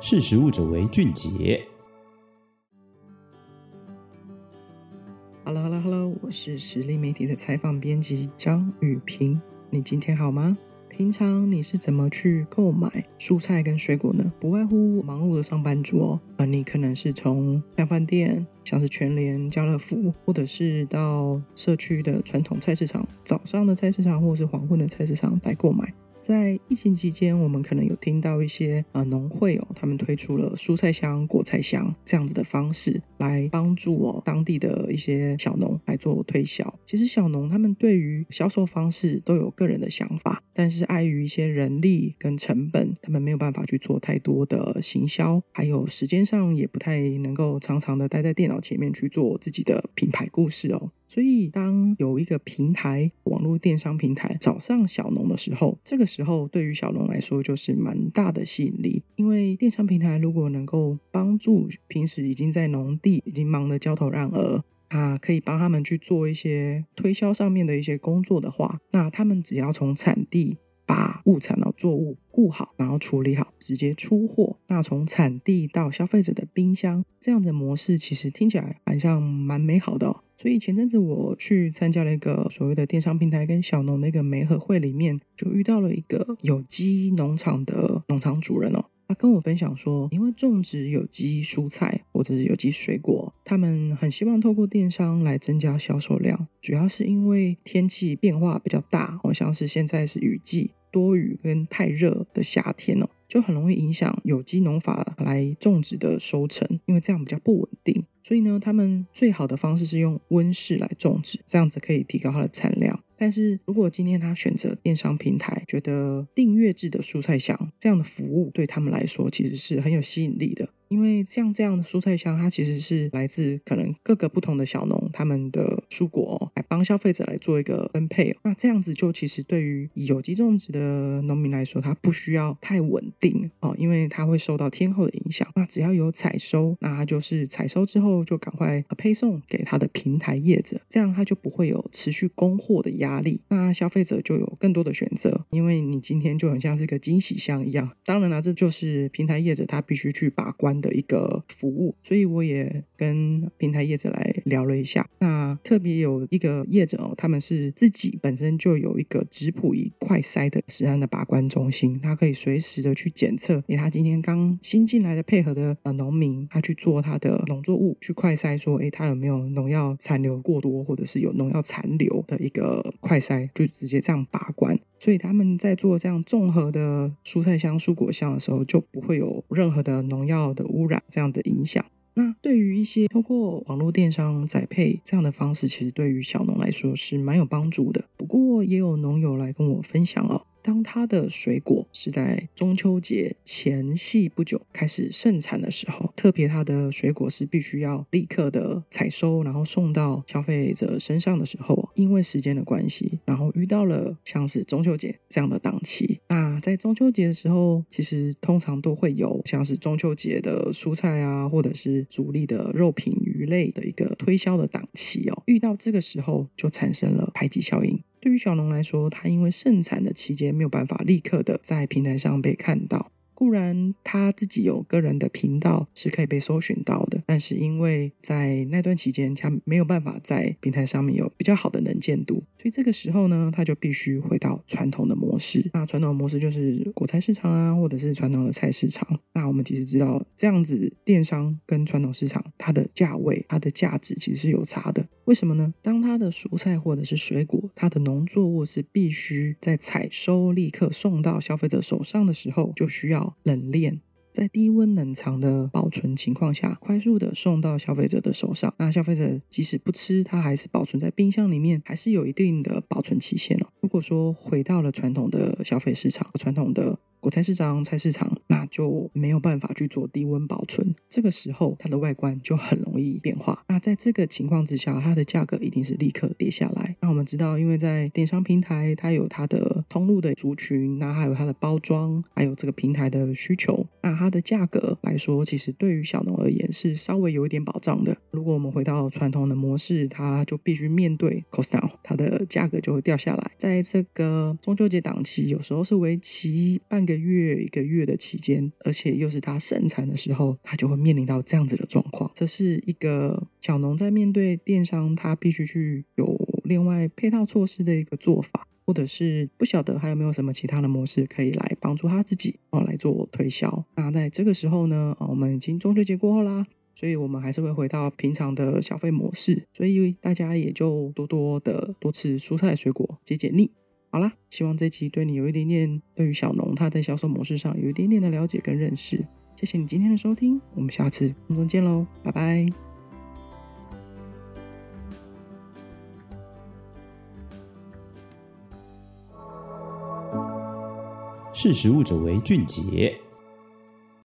识食物者为俊杰。Hello，Hello，Hello，我是实力媒体的采访编辑张语屏。你今天好吗？平常你是怎么去购买蔬菜跟水果呢？不外乎忙碌的上班族哦，而你可能是从量饭店，像是全联、家乐福，或者是到社区的传统菜市场，早上的菜市场或者是黄昏的菜市场来购买。在疫情期间，我们可能有听到一些呃农会哦，他们推出了蔬菜箱、果菜箱这样子的方式，来帮助哦当地的一些小农来做推销。其实小农他们对于销售方式都有个人的想法，但是碍于一些人力跟成本，他们没有办法去做太多的行销，还有时间上也不太能够常常的待在电脑前面去做自己的品牌故事哦。所以，当有一个平台，网络电商平台找上小农的时候，这个时候对于小农来说就是蛮大的吸引力。因为电商平台如果能够帮助平时已经在农地已经忙得焦头烂额，啊，可以帮他们去做一些推销上面的一些工作的话，那他们只要从产地把物产的作物顾好，然后处理好，直接出货。那从产地到消费者的冰箱，这样的模式其实听起来好像蛮美好的哦。所以前阵子我去参加了一个所谓的电商平台跟小农的一个媒合会，里面就遇到了一个有机农场的农场主人哦，他跟我分享说，因为种植有机蔬菜或者是有机水果，他们很希望透过电商来增加销售量，主要是因为天气变化比较大，好像是现在是雨季，多雨跟太热的夏天哦。就很容易影响有机农法来种植的收成，因为这样比较不稳。所以呢，他们最好的方式是用温室来种植，这样子可以提高它的产量。但是如果今天他选择电商平台，觉得订阅制的蔬菜箱这样的服务对他们来说其实是很有吸引力的。因为像这样的蔬菜箱，它其实是来自可能各个不同的小农，他们的蔬果来帮消费者来做一个分配。那这样子就其实对于有机种植的农民来说，它不需要太稳定哦，因为它会受到天候的影响。那只要有采收，那它就是采收之后就赶快配送给他的平台业者，这样它就不会有持续供货的压力。那消费者就有更多的选择，因为你今天就很像是个惊喜箱一样。当然了，这就是平台业者他必须去把关的一个服务，所以我也跟平台业者来聊了一下。那特别有一个业者哦，他们是自己本身就有一个质谱仪快筛的食安的把关中心，他可以随时的去检测，给他今天刚新进来的配合的呃农民，他去做他的农作物去快筛，说诶他有没有农药残留过多，或者是有农药残留的一个快筛，就直接这样把关。所以他们在做这样综合的蔬菜香、蔬果香的时候，就不会有任何的农药的污染这样的影响。那对于一些通过网络电商宅配这样的方式，其实对于小农来说是蛮有帮助的。不过也有农友来跟我分享哦。当它的水果是在中秋节前夕不久开始盛产的时候，特别它的水果是必须要立刻的采收，然后送到消费者身上的时候，因为时间的关系，然后遇到了像是中秋节这样的档期。那在中秋节的时候，其实通常都会有像是中秋节的蔬菜啊，或者是主力的肉品、鱼类的一个推销的档期哦。遇到这个时候，就产生了排挤效应。对于小龙来说，他因为盛产的期间没有办法立刻的在平台上被看到。固然他自己有个人的频道是可以被搜寻到的，但是因为在那段期间他没有办法在平台上面有比较好的能见度，所以这个时候呢，他就必须回到传统的模式。那传统的模式就是果菜市场啊，或者是传统的菜市场。那我们其实知道，这样子电商跟传统市场它的价位、它的价值其实是有差的。为什么呢？当它的蔬菜或者是水果，它的农作物是必须在采收立刻送到消费者手上的时候，就需要。冷链在低温冷藏的保存情况下，快速的送到消费者的手上。那消费者即使不吃，它还是保存在冰箱里面，还是有一定的保存期限哦。如果说回到了传统的消费市场，传统的。果菜市场、菜市场，那就没有办法去做低温保存。这个时候，它的外观就很容易变化。那在这个情况之下，它的价格一定是立刻跌下来。那我们知道，因为在电商平台，它有它的通路的族群，那还有它的包装，还有这个平台的需求。那它的价格来说，其实对于小农而言是稍微有一点保障的。如果我们回到传统的模式，它就必须面对 cost down，它的价格就会掉下来。在这个中秋节档期，有时候是为期半个月、一个月的期间，而且又是它盛产的时候，它就会面临到这样子的状况。这是一个小农在面对电商，他必须去有另外配套措施的一个做法。或者是不晓得还有没有什么其他的模式可以来帮助他自己哦来做推销。那在这个时候呢，我们已经中秋节过后啦，所以我们还是会回到平常的消费模式，所以大家也就多多的多吃蔬菜水果，解解腻。好啦，希望这期对你有一点点对于小农他在销售模式上有一点点的了解跟认识。谢谢你今天的收听，我们下次空中见喽，拜拜。识时务者为俊杰。